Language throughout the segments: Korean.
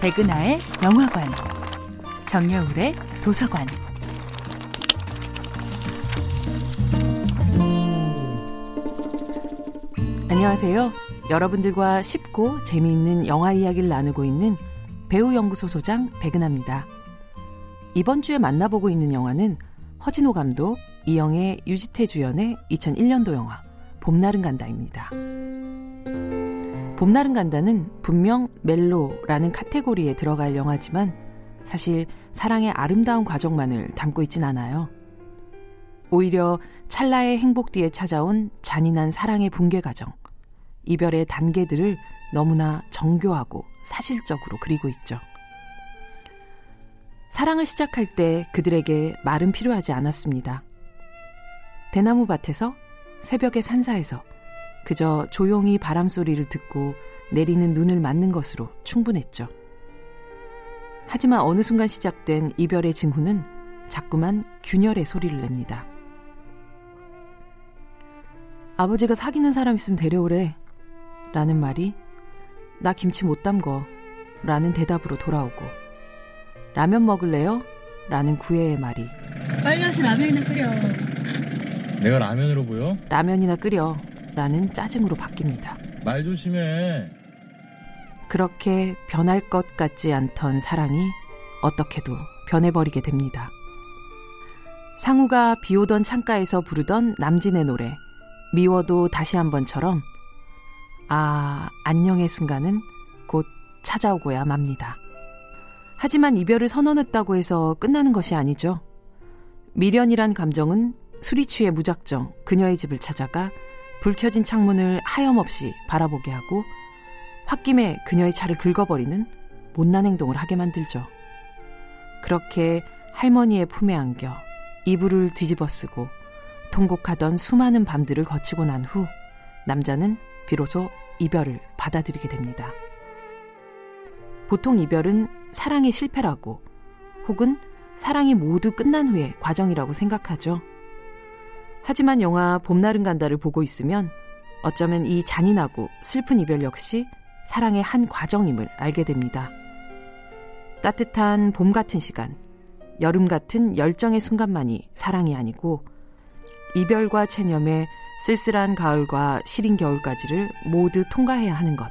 백은하의 영화관, 정여울의 도서관. 안녕하세요. 여러분들과 쉽고 재미있는 영화 이야기를 나누고 있는 배우연구소 소장 백은하입니다. 이번 주에 만나보고 있는 영화는 허진호 감독, 이영애, 유지태 주연의 2001년도 영화 봄날은 간다입니다. 봄날은 간다는 분명 멜로라는 카테고리에 들어갈 영화지만 사실 사랑의 아름다운 과정만을 담고 있진 않아요. 오히려 찰나의 행복 뒤에 찾아온 잔인한 사랑의 붕괴 과정, 이별의 단계들을 너무나 정교하고 사실적으로 그리고 있죠. 사랑을 시작할 때 그들에게 말은 필요하지 않았습니다. 대나무 밭에서 새벽의 산사에서 그저 조용히 바람 소리를 듣고 내리는 눈을 맞는 것으로 충분했죠. 하지만 어느 순간 시작된 이별의 징후는 자꾸만 균열의 소리를 냅니다. 아버지가 사귀는 사람 있으면 데려오래. 라는 말이 나 김치 못 담궈. 라는 대답으로 돌아오고 라면 먹을래요? 라는 구애의 말이 빨리 와서 라면이나 끓여. 내가 라면으로 보여? 라면이나 끓여. 라는 짜증으로 바뀝니다. 말 조심해. 그렇게 변할 것 같지 않던 사랑이 어떻게도 변해버리게 됩니다. 상우가 비 오던 창가에서 부르던 남진의 노래, 미워도 다시 한 번처럼, 아, 안녕의 순간은 곧 찾아오고야 맙니다. 하지만 이별을 선언했다고 해서 끝나는 것이 아니죠. 미련이란 감정은 술이 취해 무작정 그녀의 집을 찾아가 불 켜진 창문을 하염없이 바라보게 하고 홧김에 그녀의 차를 긁어버리는 못난 행동을 하게 만들죠. 그렇게 할머니의 품에 안겨 이불을 뒤집어 쓰고 통곡하던 수많은 밤들을 거치고 난 후 남자는 비로소 이별을 받아들이게 됩니다. 보통 이별은 사랑의 실패라고 혹은 사랑이 모두 끝난 후의 과정이라고 생각하죠. 하지만 영화 봄날은 간다를 보고 있으면 어쩌면 이 잔인하고 슬픈 이별 역시 사랑의 한 과정임을 알게 됩니다. 따뜻한 봄 같은 시간, 여름 같은 열정의 순간만이 사랑이 아니고 이별과 체념의 쓸쓸한 가을과 시린 겨울까지를 모두 통과해야 하는 것.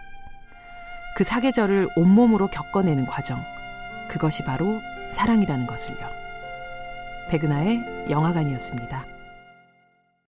그 사계절을 온몸으로 겪어내는 과정. 그것이 바로 사랑이라는 것을요. 백은하의 영화관이었습니다.